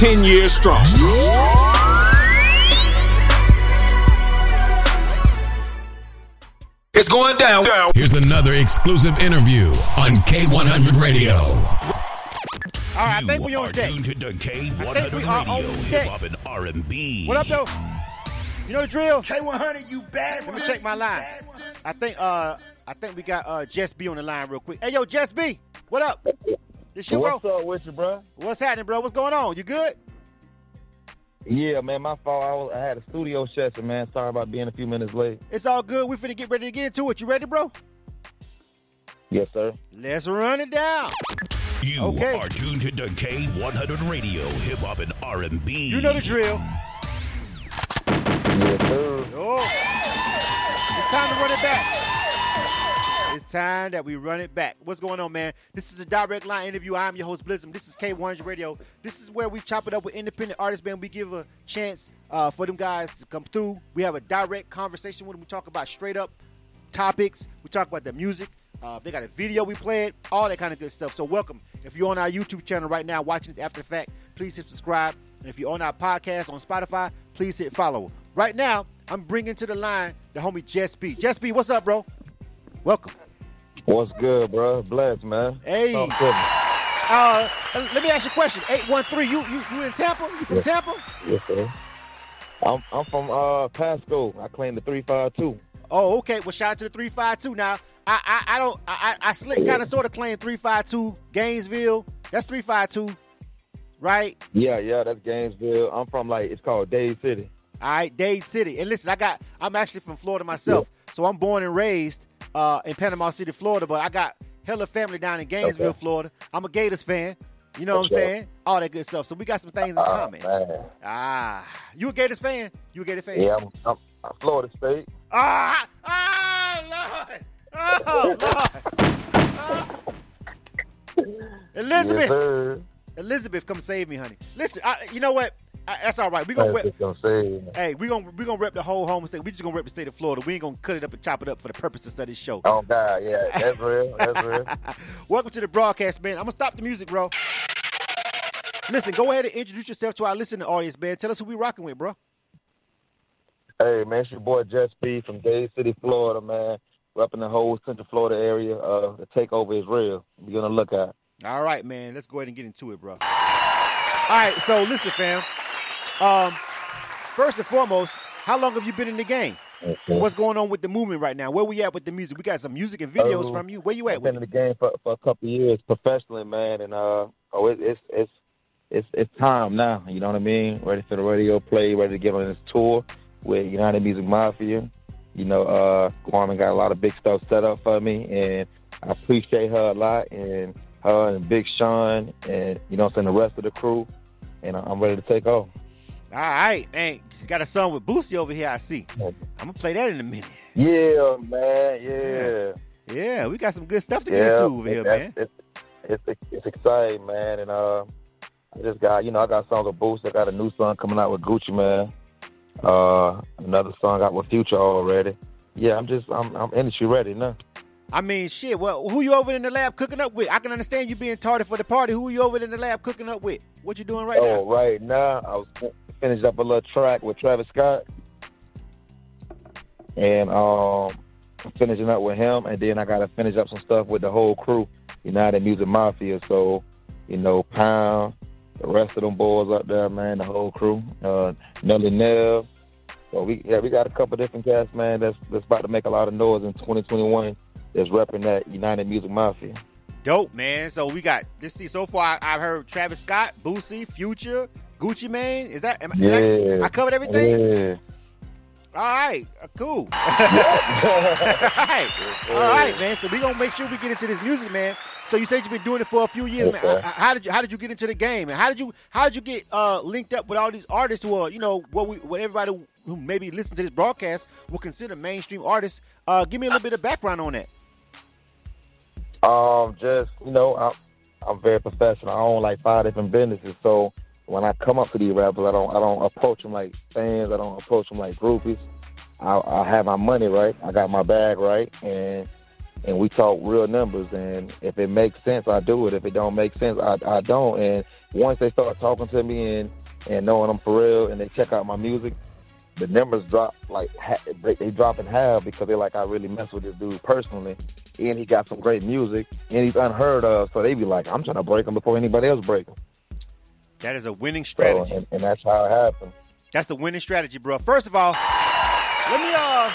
10 years strong. It's going down. Here's another exclusive interview on K100 Radio. All right, I think we You on deck. tuned to the I K100 think we are Radio, on hip hop and R&B. What up, though? You know the drill. K100, you bad Let me check my line. I think uh I think we got uh Jes-B on the line real quick. Hey yo, Jes-B, what up? This you, bro? What's up with you, bro? What's happening, bro? What's going on? You good? Yeah, man, my fault. I, was, I had a studio session, man. Sorry about being a few minutes late. It's all good. We finna get ready to get into it. You ready, bro? Yes, sir. Let's run it down. You Okay. are tuned to the K100 Radio, hip hop and R&B. You know the drill. Yes, sir. Oh, it's time to run it back. It's time that we run it back. What's going on, man? This is a direct line interview. I'm your host, Blizzum. This is K100 Radio. This is where we chop it up with independent artists, man. We give a chance uh, for them guys to come through. We have a direct conversation with them. We talk about straight up topics. We talk about the music. Uh, if they got a video, we play it, all that kind of good stuff. So, welcome. If you're on our YouTube channel right now watching it after the fact, please hit subscribe. And if you're on our podcast on Spotify, please hit follow. Right now, I'm bringing to the line the homie Jes-B. Jess B, what's up, bro? Welcome. What's good, bro? Bless, man. Hey. Talk to me. Uh, let me ask you a question. 813, you you, you in Tampa? You from Yeah. Tampa? Yes, sir. I'm I'm from uh Pasco. I claim the three five two. Oh, okay. Well, shout out to the 352. Now, I I, I don't, I, I I slick kind of sort of claim 352 Gainesville. That's 352, right? Yeah, yeah, that's Gainesville. I'm from like it's called Dade City. All right, Dade City. And listen, I got I'm actually from Florida myself. So I'm born and raised uh, in Panama City, Florida, but I got hella family down in Gainesville, Okay. Florida. I'm a Gators fan. You know what I'm saying? All that good stuff. So we got some things in Oh, common. man. Ah, you a Gators fan? You a Gators fan? Yeah, I'm, I'm, I'm Florida State. Ah, ah, Lord. Oh, Lord. Elizabeth. Yes. Elizabeth, come save me, honey. Listen, I, you know what? That's all right. We gonna rep. Hey, we gonna we gonna rep the whole home state. We just gonna rep the state of Florida. We ain't gonna cut it up and chop it up for the purposes of this show. Oh God, yeah, that's real. That's real. Welcome to the broadcast, man. I'm gonna stop the music, bro. Listen, go ahead and introduce yourself to our listening audience, man. Tell us who we rocking with, bro. Hey, man, it's your boy Jess B from Dade City, Florida, man. We're up in the whole Central Florida area. Uh, the takeover is real. We're gonna look at. All right, man. Let's go ahead and get into it, bro. All right, so listen, fam. Um, first and foremost, how long have you been in the game? What's going on with the movement right now? Where we at with the music? We got some music and videos Oh, from you. Where you at I've been in the game for, for a couple of years professionally, man, and uh, oh, it, it's it's it's it's time now. You know what I mean? Ready for the radio play, ready to get on this tour with United Music Mafia. You know, uh, Kwame got a lot of big stuff set up for me, and I appreciate her a lot, and her and Big Sean, and you know, I'm saying the rest of the crew, and I'm ready to take off. All right, man. You got a song with Boosie over here. I see. I'm gonna play that in a minute. Yeah, man. Yeah. Yeah, we got some good stuff to get yeah, into over here, man. It's, it's it's exciting, man, and uh, I just got you know I got songs with Boost. I got a new song coming out with Gucci Mane. Uh, another song out with Future already. Yeah, I'm just I'm I'm industry ready now. I mean, shit. Well, who you over in the lab cooking up with? I can understand you being tardy for the party. Who you over in the lab cooking up with? What you doing right oh, now? Oh, right now I was fin- finished up a little track with Travis Scott, and um, I'm finishing up with him, and then I got to finish up some stuff with the whole crew, United Music Mafia. So, you know, Pound, the rest of them boys up there, man, the whole crew, uh, Nelly Nell. So we yeah we got a couple different cats, man. That's that's about to make a lot of noise in 2021. That's repping that United Music Mafia. Dope, man. So we got this. See, so far I, I've heard Travis Scott, Boosie, Future, Gucci Mane. Is that? Am, I- Yeah. I, I covered everything. Yeah. All right, uh, cool. All right, all right, man. So we gonna make sure we get into this music, man. So you said you've been doing it for a few years, man. Okay. Uh, How did you How did you get into the game, and how did you How did you get uh, linked up with all these artists who are, you know, what we what everybody who maybe listen to this broadcast will consider mainstream artists? Uh, give me a little bit of background on that. Um, just you know, I'm I'm very professional. I own like five different businesses, so when I come up to these rappers, I don't I don't approach them like fans. I don't approach them like groupies. I, I have my money right. I got my bag right, and and we talk real numbers. And if it makes sense, I do it. If it don't make sense, I, I don't. And once they start talking to me and and knowing I'm for real, and they check out my music, the numbers drop like they drop in half because they're like, I really mess with this dude personally, and he got some great music, and he's unheard of. So they be like, I'm trying to break him before anybody else break him. That is a winning So, strategy. and, and that's how it happened. That's the winning strategy, bro. First of all, let me uh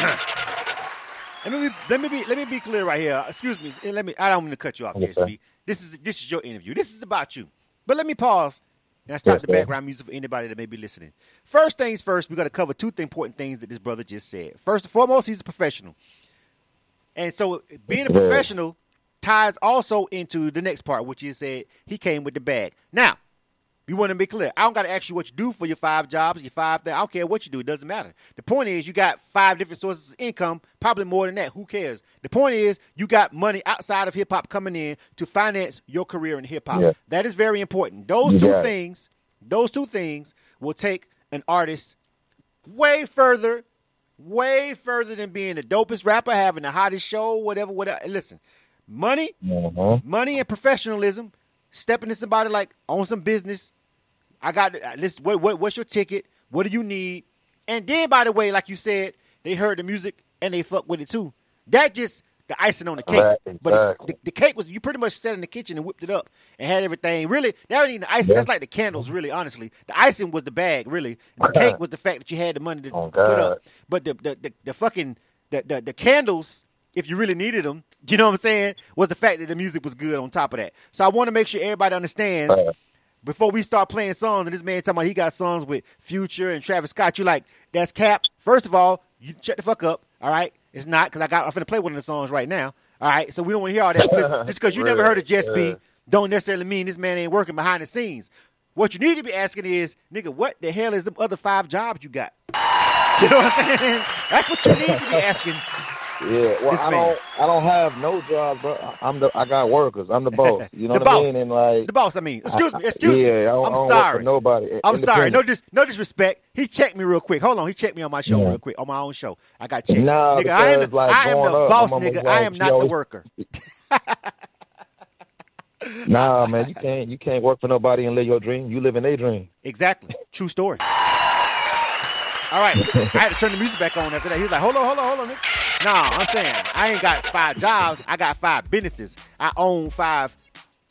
let me be, let me be let me be clear right here. Excuse me. Let me. I don't mean to cut you off, Okay. JSB. This is this is your interview. This is about you. But let me pause I start Yes, the sir. background music for anybody that may be listening. First things first, we got to cover two important things that this brother just said. First and foremost, he's a professional, and so being a professional ties also into the next part, which is said he came with the bag. Now, you want to be clear. I don't got to ask you what you do for your five jobs, your five things. I don't care what you do. It doesn't matter. The point is, you got five different sources of income, probably more than that. Who cares? The point is, you got money outside of hip hop coming in to finance your career in hip hop. Yeah. That is very important. Those You two things, those two things will take an artist way further, way further than being the dopest rapper, having the hottest show, whatever, whatever. Listen, money Mhm. money and professionalism, stepping to somebody like on some business. I got uh, this. What, what what's your ticket? What do you need? And then, by the way, like you said, they heard the music and they fuck with it too. That just the icing on the cake. Right, But the, exactly. the, the cake was you pretty much sat in the kitchen and whipped it up and had everything. Really, that wasn't even the icing. Yeah. That's like the candles. Really, honestly, the icing was the bag. Really, the cake was the fact that you had the money to Oh, put God. up. But the the, the, the fucking the, the the candles, if you really needed them, you know what I'm saying, was the fact that the music was good on top of that. So I want to make sure everybody understands Right. Before we start playing songs. And this man talking about he got songs with Future and Travis Scott. You like that's cap. First of all, you shut the fuck up. All right, it's not because I got I'm finna play one of the songs right now. All right, so we don't want to hear all that because just because you never heard of Just B don't necessarily mean this man ain't working behind the scenes. What you need to be asking is, nigga, what the hell is the other five jobs you got? You know what I'm saying? That's what you need to be asking. Yeah, well, This I man. don't, I don't have no job, bro. I- I'm the, I got workers. I'm the boss. You know The what I mean? And like, The boss, I mean, excuse me, excuse yeah, me. I don't, I'm I don't work sorry. nobody. I'm sorry. No, dis- no disrespect. He checked me real quick. Hold on. He checked me on my show Yeah. real quick on my own show. I got checked. Nah, nigga, I am the, like, I am the up, boss, nigga. was I am not the worker. Nah, man, you can't, you can't work for nobody and live your dream. You live in a dream. Exactly. True story. All right. I had to turn the music back on after that. He was like, hold on, hold on, hold on. nigga. Nah, I'm saying I ain't got five jobs. I got five businesses. I own five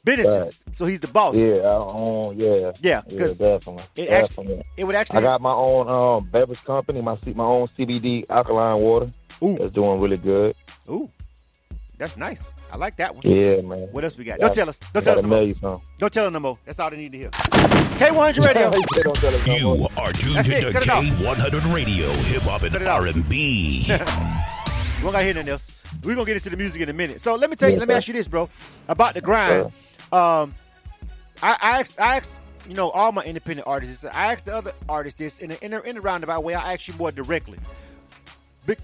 businesses. So he's the boss. Yeah, I own. Yeah, Yeah, yeah, 'cause definitely, It actually, definitely. it would actually. I got my own um, beverage company, my my own CBD alkaline water. Ooh. That's doing really good. Ooh, that's nice. I like that one. Yeah, man. What else we got? Don't tell us. Don't I tell us no more. you. Don't tell them no more. That's all they need to hear. K100 Radio. He said don't tell us no You more. are tuned That's it. into Cut it off. K100 Radio, hip hop and Cut it off. R&B. We don't got to hear nothing else. We're gonna get into the music in a minute. So let me tell you, Yeah, let me ask you this, bro, about the grind. Um, I, I asked, I asked, you know, all my independent artists. I asked the other artists this in a, in a, in a roundabout way. I asked you more directly.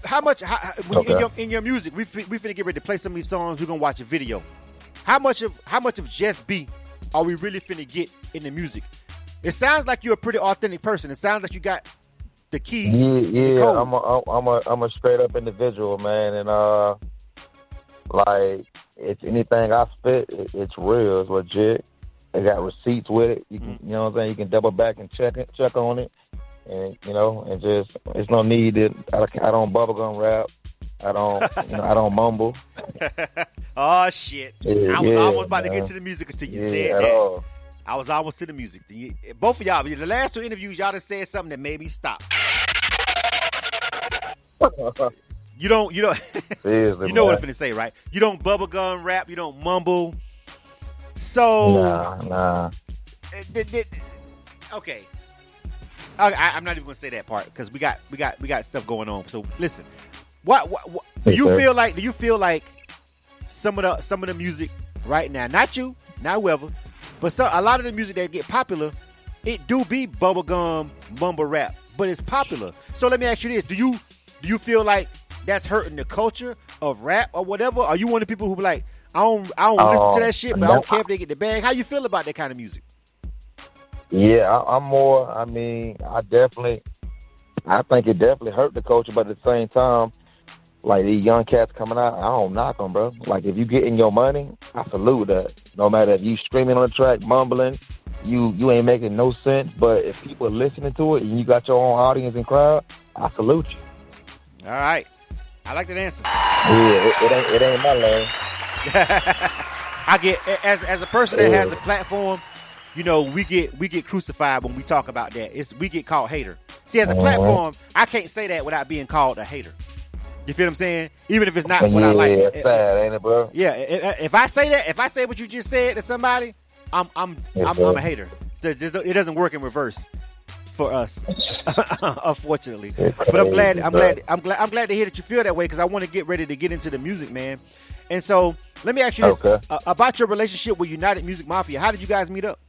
How much how, you, in your in your music? We fi- we finna get ready to play some of these songs. We're gonna watch a video. How much of how much of just be are we really finna get in the music? It sounds like you're a pretty authentic person. It sounds like you got the key. Yeah, yeah. I'm a, I'm a, I'm a straight up individual, man, and uh, like it's anything I spit, it, it's real, it's legit. I got receipts with it. You can, Mm-hmm. you know what I'm saying. You can double back and check it, check on it, and you know, and just it's no need that I, I don't bubblegum rap. I don't, you know, I don't mumble. Oh shit! Yeah, I was yeah, almost about to get to the music until you Yeah, said at that. all. I was almost to the music. Both of y'all, the last two interviews, y'all just said something that made me stop. You don't, you don't, Seriously, you know what. I'm gonna say, right? You don't bubblegum rap. You don't mumble. So, Nah, nah. Eh, th- okay. I, I'm not even gonna say that part because we got, we got, we got stuff going on. So listen, what, what, what do you feel like? Do you feel like some of the some of the music right now, not you, not whoever, but some, a lot of the music that get popular, it do be bubblegum mumble rap, but it's popular. So let me ask you this: Do you do you feel like that's hurting the culture of rap or whatever? Are you one of the people who be like, I don't I don't listen to Um, that shit, but I don't no. care if they get the bag? How you feel about that kind of music? Yeah, I, I'm more. I mean, I definitely, I think it definitely hurt the culture, but at the same time, like these young cats coming out, I don't knock them, bro. Like if you getting your money, I salute that. No matter if you screaming on the track, mumbling, you you ain't making no sense. But if people are listening to it and you got your own audience and crowd, I salute you. All right. I like that answer. Yeah, it, it ain't it ain't my lane. I get as as a person that has a platform, you know, we get we get crucified when we talk about that. It's we get called hater. See, as a Uh-huh. platform, I can't say that without being called a hater. You feel what I'm saying? Even if it's not what I yeah, like. it's sad, ain't it, bro? Yeah, if I say that, if I say what you just said to somebody, I'm I'm Yes, I'm. I'm a hater. It doesn't work in reverse for us, unfortunately. But I'm glad I'm glad I'm glad I'm glad to hear that you feel that way because I want to get ready to get into the music, man. And so let me ask you this Okay. uh, about your relationship with United Music Mafia. How did you guys meet up?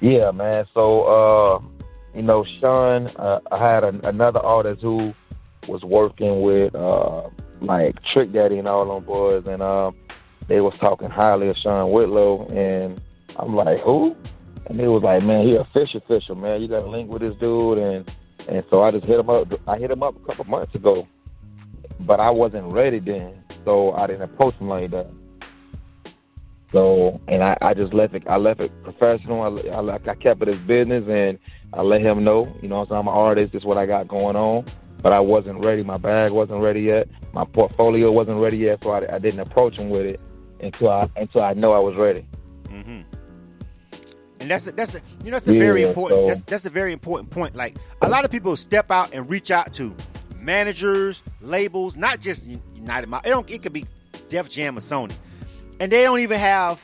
Yeah, man. So, uh, you know, Sean, uh, I had an another artist who was working with, uh, like Trick Daddy and all them boys, and um, they was talking highly of Sean Whitlow, and I'm like, who? And they was like, man, he a fish official, man. You got to link with this dude, and and so I just hit him up. I hit him up a couple months ago, but I wasn't ready then, so I didn't approach him like that. So, and I, I just left it. I left it professional. I, I, I kept it as business, and I let him know. You know, so I'm an artist. This is what I got going on. But I wasn't ready. My bag wasn't ready yet. My portfolio wasn't ready yet. So I, I didn't approach him with it until I until I know I was ready. Mm-hmm. And that's a, that's a, you know that's a very important so- that's that's a very important point. Like a lot of people step out and reach out to managers, labels, not just United. It don't. It could be Def Jam or Sony, and they don't even have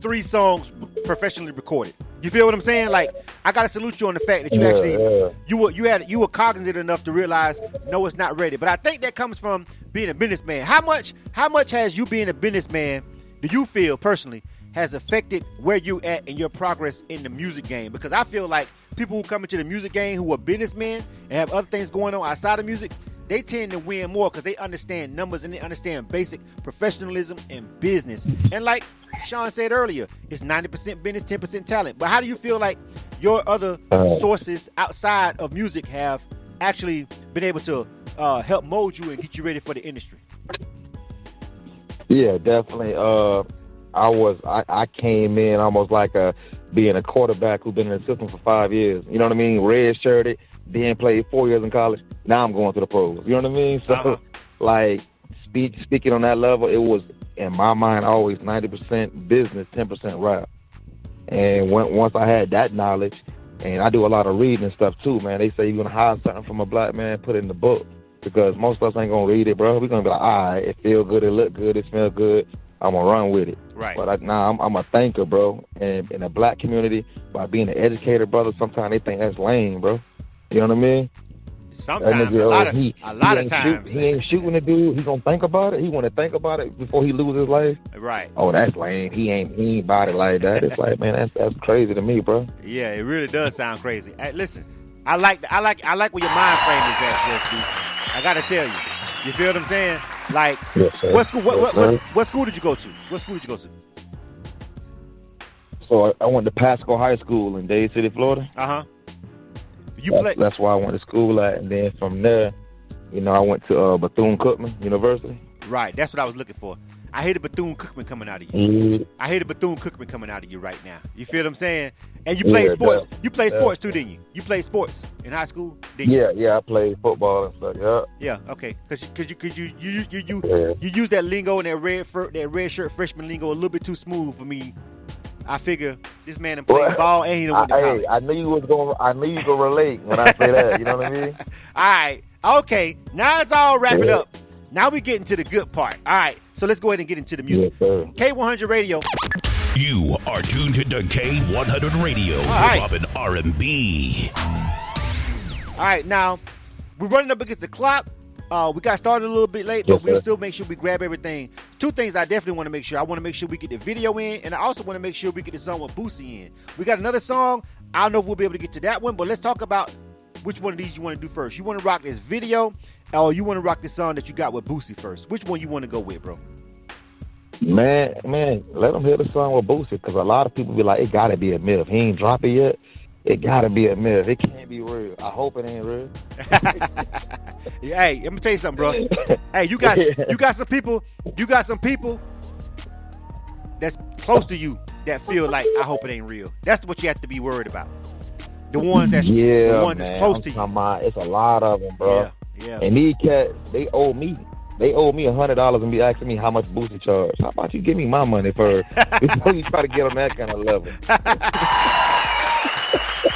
three songs professionally recorded. You feel what I'm saying? Like I gotta salute you on the fact that you Yeah, actually yeah. you were you had you were cognizant enough to realize no, it's not ready. But I think that comes from being a businessman. How much how much has you being a businessman do you feel personally has affected where you at in your progress in the music game? Because I feel like people who come into the music game who are businessmen and have other things going on outside of music, they tend to win more because they understand numbers and they understand basic professionalism and business. And like Sean said earlier, it's 90% business, 10% talent. But how do you feel like your other sources outside of music have actually been able to uh, help mold you and get you ready for the industry? Yeah, definitely. Uh, I was I, I came in almost like a being a quarterback who's been in the system for five years. You know what I mean? Red shirted, then played four years in college. Now I'm going to the pros. You know what I mean? So, Uh-huh. like speak, speaking on that level, it was in my mind always ninety percent business, ten percent rap. And when, once I had that knowledge, and I do a lot of reading and stuff too, man. They say you're gonna hide something from a black man, put it in the book because most of us ain't gonna read it, bro. We're gonna be like, all right, it feel good, it look good, it smell good. I'm gonna run with it. Right. But I, nah, I'm, I'm a thinker, bro. And in the black community, by being an educator, brother, sometimes they think that's lame, bro. You know what I mean? Sometimes, nigga, a lot oh, of, he, a lot he of ain't times. shoot- he ain't shooting the dude. He gonna think about it. He want to think about it before he loses his life. right. Oh, that's lame. He ain't he ain't about it like that. It's like, man, that's that's crazy to me, bro. Yeah, it really does sound crazy. Hey, listen, I like I like I like where your mind frame is at, Jesse. I gotta tell you. You feel what I'm saying? Like, Yes, what school? What, Yes, what, what, what school did you go to? What school did you go to? So I, I went to Pasco High School in Dade City, Florida. Uh huh. You That's, play. that's where I went to school at, and then from there, you know, I went to uh, Bethune Cookman University. Right. That's what I was looking for. I hear the Bethune Cookman coming out of you. Yeah, I hear the Bethune Cookman coming out of you right now. You feel what I'm saying? And you play Yeah, sports. def- You play sports too, didn't you? You played sports in high school, didn't you? yeah, yeah. I played football and stuff. Yeah, Yeah. Okay. Because because you because you you you you Yeah. you use that lingo and that red that red shirt freshman lingo a little bit too smooth for me. I figure this man done played Well, ball and he done I, went to college. hey, I knew you was going. I knew you could relate when I say that. You know what I mean? all right. Okay. Now it's all wrapping Yeah. up. Now we get into the good part. All right. So let's go ahead and get into the music. Yes. K100 Radio. You are tuned to K100 Radio, right. hip hop and R&B. All right, now we're running up against the clock. Uh, we got started a little bit late, but Yes, we'll sir. still make sure we grab everything. Two things I definitely want to make sure. I want to make sure we get the video in, and I also want to make sure we get the song with Boosie in. We got another song. I don't know if we'll be able to get to that one, but let's talk about which one of these you want to do first. You want to rock this video, or you want to rock the song that you got with Boosie first? Which one you want to go with, bro? Man, man, let them hear the song with Boosie because a lot of people be like, it gotta be a myth. He ain't drop it yet. It gotta be a myth. It can't be real. I hope it ain't real. Yeah, hey, let me tell you something, bro. hey, you got you got some people, you got some people that's close to you that feel like I hope it ain't real. That's what you have to be worried about. The ones that's yeah, the ones man. that's close I'm to you. about- it's a lot of them, bro. Yeah, yeah. And these cats, they owe me. They owe me a hundred dollars and be asking me how much Boosie charge. How about you give me my money first before you try to get on that kind of level?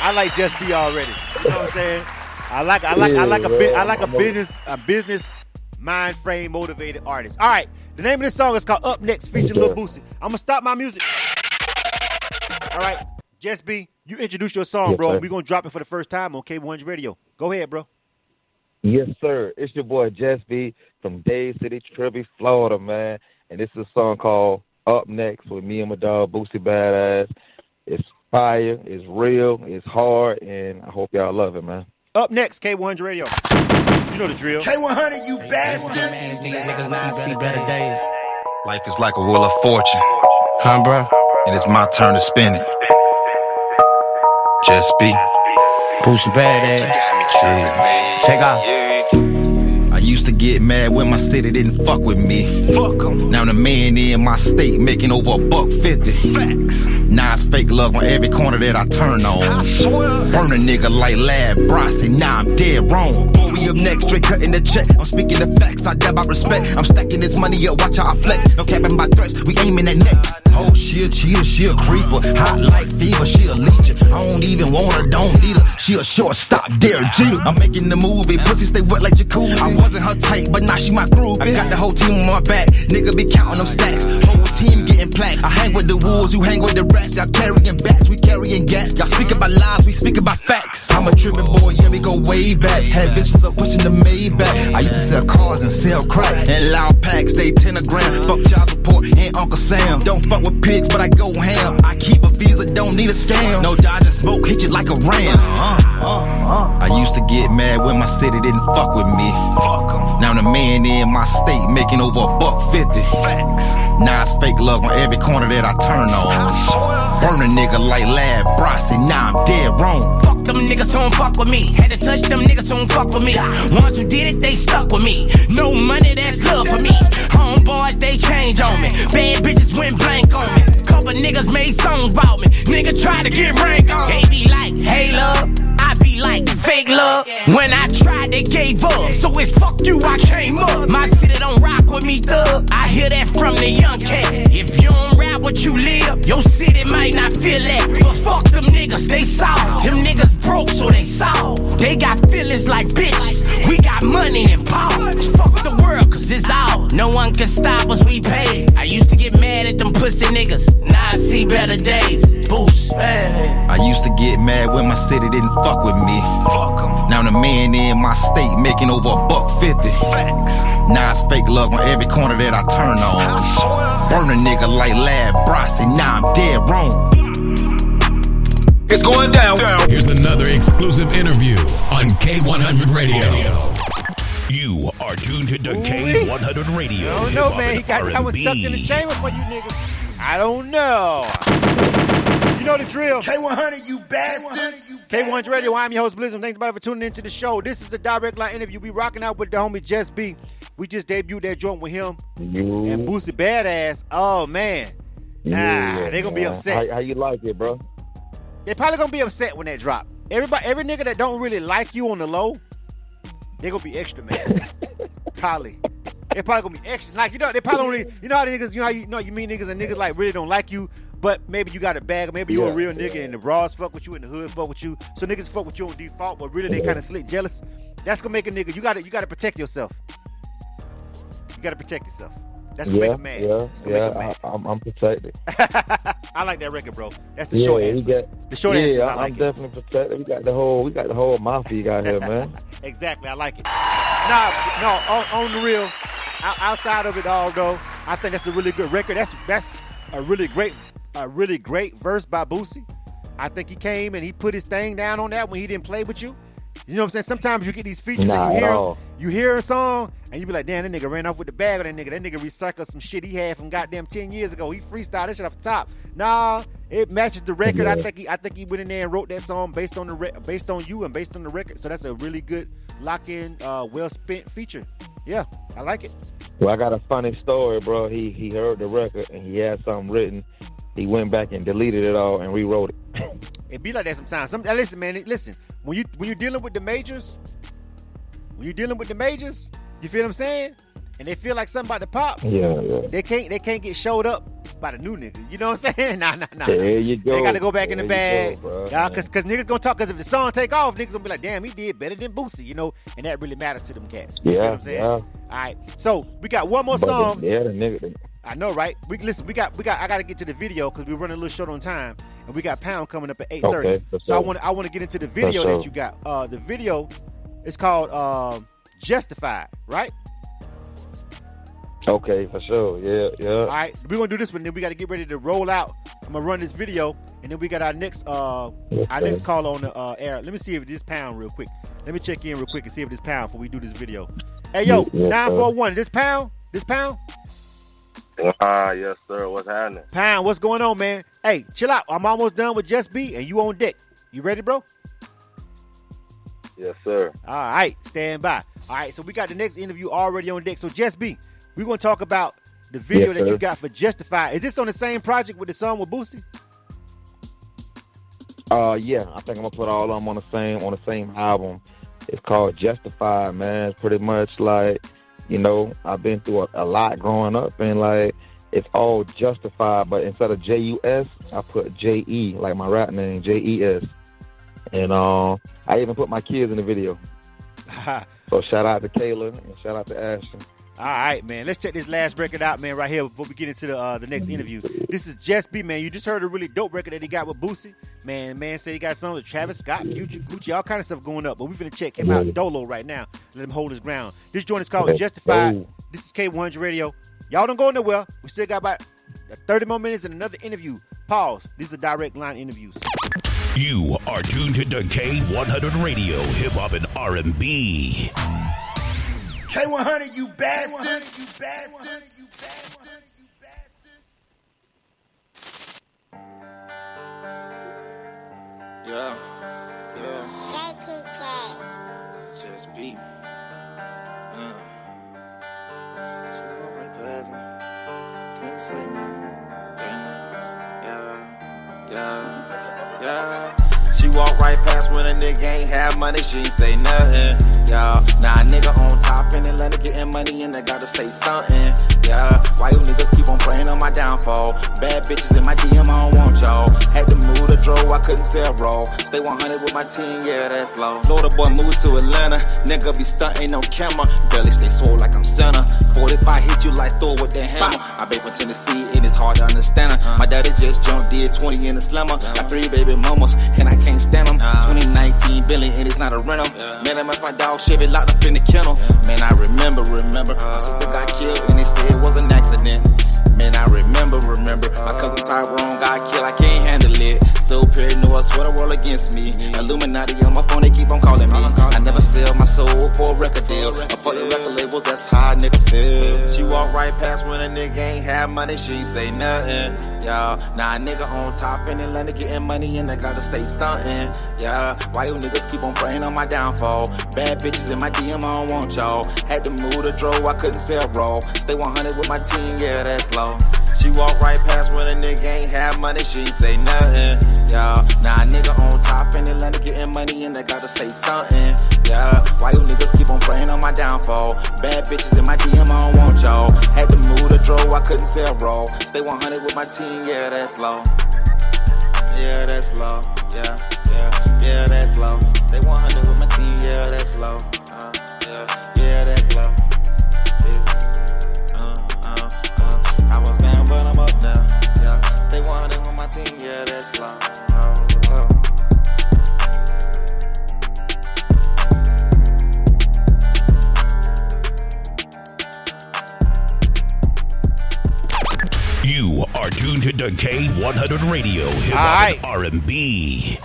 I like Just Be already. You know what I'm saying? I like I like I like a Yeah, bit I like a business a business mind frame motivated artist. All right, the name of this song is called Up Next featuring Lil. Boosie. I'm gonna stop my music. All right, Just Be, you introduce your song, Yes, bro. sir. We're gonna drop it for the first time on K100 Radio. Go ahead, bro. Yes, sir. It's your boy Jess B from Dade City, Tribby, Florida, man. And this is a song called Up Next with me and my dog Boosie Badass. It's fire, it's real, it's hard, and I hope y'all love it, man. Up next, K100 Radio. You know the drill. K100, you bastards. These niggas not see better days. Life is like a wheel of fortune, Huh, bro? and it's my turn to spin it. Just be. Boosie badass. Got me tripping, man. Take off. Used to get mad when my city didn't fuck with me. Now the man in my state making over a buck fifty. Facts. Now it's fake love on every corner that I turn on. I swear. Burn a nigga like Lad Brossie, now I'm dead wrong. We up next, straight cutting the check. I'm speaking the facts, I dab by respect. I'm stacking this money up, watch how I flex. No capping my threats, we aiming at next. Oh, she a cheater, she a creeper. Hot like fever, she a leecher. I don't even want her, don't need her. She a shortstop, Derek Jeter. I'm making the movie, pussy stay wet like jacuzzi. I wasn't her type, but now she my groove. I got the whole team on my back, nigga be counting them stacks. Whole team getting plaques. I hang with the wolves, you hang with the rats. Y'all carrying bats, we carrying gas. Y'all speak about lies, we speak about facts. I'm a trippin' boy, yeah, we go way back. Had bitches up pushing the Maybach. I used to sell cars and sell crack. And loud packs, they 10 a gram. Fuck child support and Uncle Sam. Don't fuck with pigs, but I go ham. I keep a visa, don't need a scam. No dodging smoke, hit you like a ram. Uh, uh, uh. I used to get mad when my city didn't fuck with me. Now the man in my state making over a buck fifty. Now it's fake love on every corner that I turn on. Burn a nigga like Lad Brossie, now I'm dead wrong. Fuck them niggas who don't fuck with me. Had to touch them niggas who don't fuck with me. Ones who did it, they stuck with me. No money, that's love for me. Homeboys, they change on me. Bad bitches went blank on me. Couple niggas made songs about me. Nigga try to get rank on. They be like, hey love. Like fake love. When I tried, they gave up. So it's fuck you, I came up. My city don't rock with me, thug. I hear that from the young cat. If you don't rap what you live, your city might not feel that. But fuck them niggas, they soft. Them niggas broke, so they soft. They got feelings like bitches. We got money and power. Fuck the world, cause out. No one can stop us, we pay. I used to get mad at them pussy niggas. Now I see better days. Boost, man. I used to get mad when my city didn't fuck with me. Now the man in my state making over a buck fifty. Now it's fake love on every corner that I turn on. Burn a nigga like Lad Brossie, now I'm dead wrong. It's going down. Here's another exclusive interview on K100 Radio. You are tuned to K100 Radio. I don't know, man. He got that one R&B. sucked in the chamber for you niggas. I don't know. You know the drill. K100, you bastards. K1's Radio. I'm your host, Blizzard. Thanks everybody for tuning into the show. This is a direct line interview. We rocking out with the homie Jes-B. We just debuted that joint with him You, and Boosie Badass. Oh man, nah, they gonna be upset. How, how you like it, bro? they probably gonna be upset when that drop. Everybody, every nigga that don't really like you on the low, they gonna be extra mad. probably. They probably gonna be extra. Like you know, they probably don't really. You know how the niggas. You know how you, you know you meet niggas and niggas like really don't like you, but maybe you got a bag. Or maybe you're a real nigga and the bras fuck with you and the hood fuck with you. So niggas fuck with you on default, but really they kind of slick jealous. That's gonna make a nigga. You gotta you gotta protect yourself. You gotta protect yourself. That's Yeah, make mad. yeah, It's gonna make him yeah. mad. I, I'm, I'm protected. I like that record, bro. That's the yeah, short answer. got. the short yeah, answer is I I'm like it. definitely protected. We got the whole, we got the whole mafia got here, man. Exactly, I like it. Nah, no, on, on the real, outside of it all though, I think that's a really good record. That's that's a really great, a really great verse by Boosie. I think he came and he put his thing down on that when he didn't play with you. You know what I'm saying? Sometimes you get these features Nah, and you hear you hear a song and you be like, damn, that nigga ran off with the bag of that nigga. That nigga recycled some shit he had from goddamn 10 years ago. He freestyled that shit off the top. Nah, It matches the record. I think he, I think he went in there and wrote that song based on the re- based on you and based on the record. So that's a really good lock in, uh, well spent feature. Yeah, I like it. Well, I got a funny story, bro. He he heard the record and he had something written. He went back and deleted it all and rewrote it. It be like that sometimes. Some, listen, man. Listen, when you when you're dealing with the majors, when you're dealing with the majors, you feel what I'm saying? And they feel like something about to pop. yeah, yeah. They can't they can't get showed up by the new nigga. You know what I'm saying? Nah, nah, nah. There you go. They got to go back in the bag, go, y'all, cause, cause niggas gonna talk. Cause if the song take off, niggas gonna be like, "Damn, he did better than Boosie," you know, and that really matters to them cats. You feel Yeah, what I'm saying? yeah. All right, so we got one more But song. the, yeah, the nigga. I know, right? We listen. We got we got. I got to get to the video because we're running a little short on time, and we got Pound coming up at eight thirty. Okay, so I sure. want I want to get into the video For that sure. you got. Uh, the video is called um, Justified, right? Okay, for sure. Yeah, yeah. All right, we're gonna do this one. Then we got to get ready to roll out. I'm gonna run this video, and then we got our next uh our next call on the uh, air. Let me see if this pound real quick. Let me check in real quick and see if this pound before we do this video. Hey yo, nine four one. This pound. This pound. Ah, yes, sir. What's happening? Pound. What's going on, man? Hey, chill out. I'm almost done with Just B, and you on deck. You ready, bro? Yes, sir. All right, stand by. All right, so we got the next interview already on deck. So Just B, we're gonna talk about the video Yes, that you got for Justify. Is this on the same project with the song with Boosie? Uh, yeah. I think I'm gonna put all of them on the same on the same album. It's called Justified, man. It's pretty much like, you know, I've been through a, a lot growing up, and like, it's all justified. But instead of J U S, I put J E, like my rap name, J E S. And uh, I even put my kids in the video. So shout out to Kayla and shout out to Ashton. All right, man. Let's check this last record out, man, right here before we get into the uh, the next interview. This is Just B, man. You just heard a really dope record that he got with Boosie. Man, man said he got something with Travis Scott, Future, Gucci, all kind of stuff going up. But we're gonna check him out, Dolo, right now. Let him hold his ground. This joint is called Justified. This is K100 Radio. Y'all don't go nowhere. We still got about 30 more minutes and another interview. Pause. These are direct line interviews. You are tuned to K100 Radio, Hip Hop and R&B. K100, you bastards. You bastards. You bastards. You bastards. Yeah, yeah. Nigga ain't have money. She ain't say nothing. Yeah, a nigga on top in Atlanta getting money and I gotta say something. Yeah, why you niggas keep on praying on my downfall? Bad bitches in my DM, I don't want y'all. Had to move the draw, I couldn't sell raw. Stay 100 with my team, yeah, that's low. Florida boy moved to Atlanta, nigga be stunting no camera. Belly stay swole like I'm center. 45 hit you like Thor with the hammer. I been from Tennessee and it's hard to understand her. My daddy just jumped, did 20 in the slammer. Got three baby mamas and I Billy and it's not a rental. Man, that's my dog Chevy locked up in the kennel. Man, I remember, remember. My right past when a nigga ain't have money, she say nothing. Yeah, a nigga on top in Atlanta getting money and I gotta stay stunting. Yeah, why you niggas keep on praying on my downfall? Bad bitches in my DM, I don't want y'all. Had to move the draw, I couldn't sell raw. Stay 100 with my team, yeah, that's low. She walk right past when a nigga ain't have money, she say nothing. Yeah, a nigga on top in Atlanta getting money and I gotta say something. Yeah, why you niggas keep on praying on my downfall? Bad bitches in my DM, couldn't sell raw. Stay 100 with my team, yeah, that's low. Yeah, that's low. Yeah, yeah, yeah, that's low. Stay 100 with my team, yeah, that's low. Uh, yeah, yeah, that's low. To K100 Radio, Hip All Hop right. and R&B.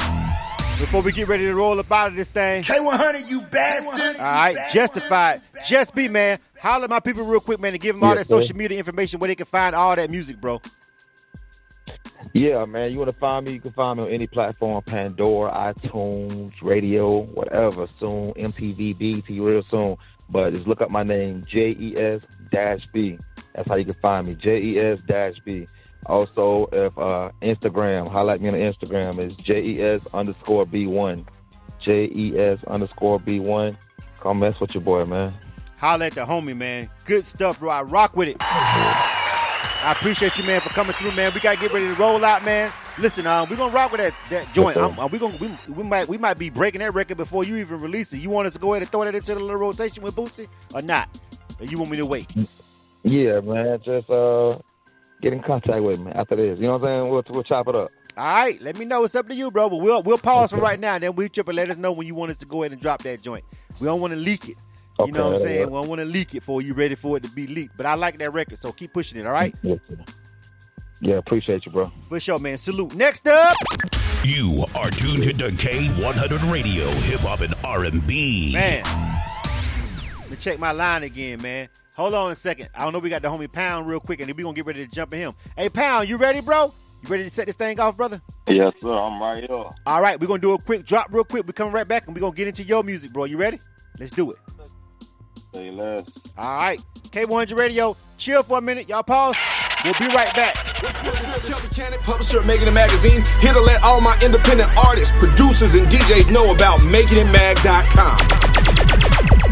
Before we get ready to roll up out of this thing, K100, you bastards. all right, Justified. Just be, man. Holler at my people real quick, man, and give them all Yes, that sir. social media information where they can find all that music, bro. Yeah, man. You want to find me? You can find me on any platform: Pandora, iTunes, radio, whatever. Soon, MTV, BT, real soon. But just look up my name, J E S dash B. That's how you can find me, J E S dash B. Also, if uh, Instagram, highlight me on Instagram is J E S underscore B one, J E S underscore B one. Come mess with your boy, man. Holla at the homie, man. Good stuff, bro. I rock with it. I appreciate you, man, for coming through, man. We gotta get ready to roll out, man. Listen, um, we're gonna rock with that that joint. Uh, we gonna we, we might we might be breaking that record before you even release it. You want us to go ahead and throw that into the little rotation with Boosie or not? Or you want me to wait? Yeah, man. Just uh, get in contact with me after this. You know what I'm saying? We'll, we'll chop it up. All right, let me know. It's up to you, bro. But we'll we'll pause for right now, and then we trip and let us know when you want us to go ahead and drop that joint. We don't want to leak it. You know what I'm saying? yeah. We don't want to leak it for you ready for it to be leaked. But I like that record, so keep pushing it. All right, Yes, sir. Yeah, appreciate you, bro. for sure, man. Salute. Next up, You are tuned to K100 Radio, Hip Hop and R&B. man. Let me check my line again, man. Hold on a second. I don't know. We got the homie Pound real quick, and then we gonna get ready to jump in him. Hey, Pound, you ready, bro? You ready to set this thing off, brother? Yes, sir. I'm right here. All right, we're gonna do a quick drop real quick. We coming right back, and we're gonna get into your music, bro. You ready? Let's do it. Say less. All right. K100 Radio, chill for a minute. Y'all pause. We'll be right back. Kelvin Cannon, publisher of Making It Magazine, here to let all my independent artists, producers, and DJs know about MakingItMag.com.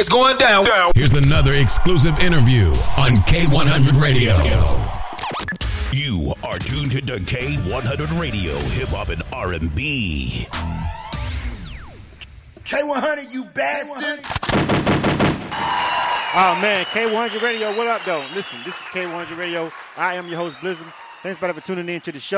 It's going down. Here's another exclusive interview on K100 Radio. You are tuned to K100 Radio, Hip Hop and R&B. K100, you bastard. Oh man, K100 Radio, what up though? Listen, this is K100 Radio. I am your host Blizzard. Thanks brother for tuning in to the show.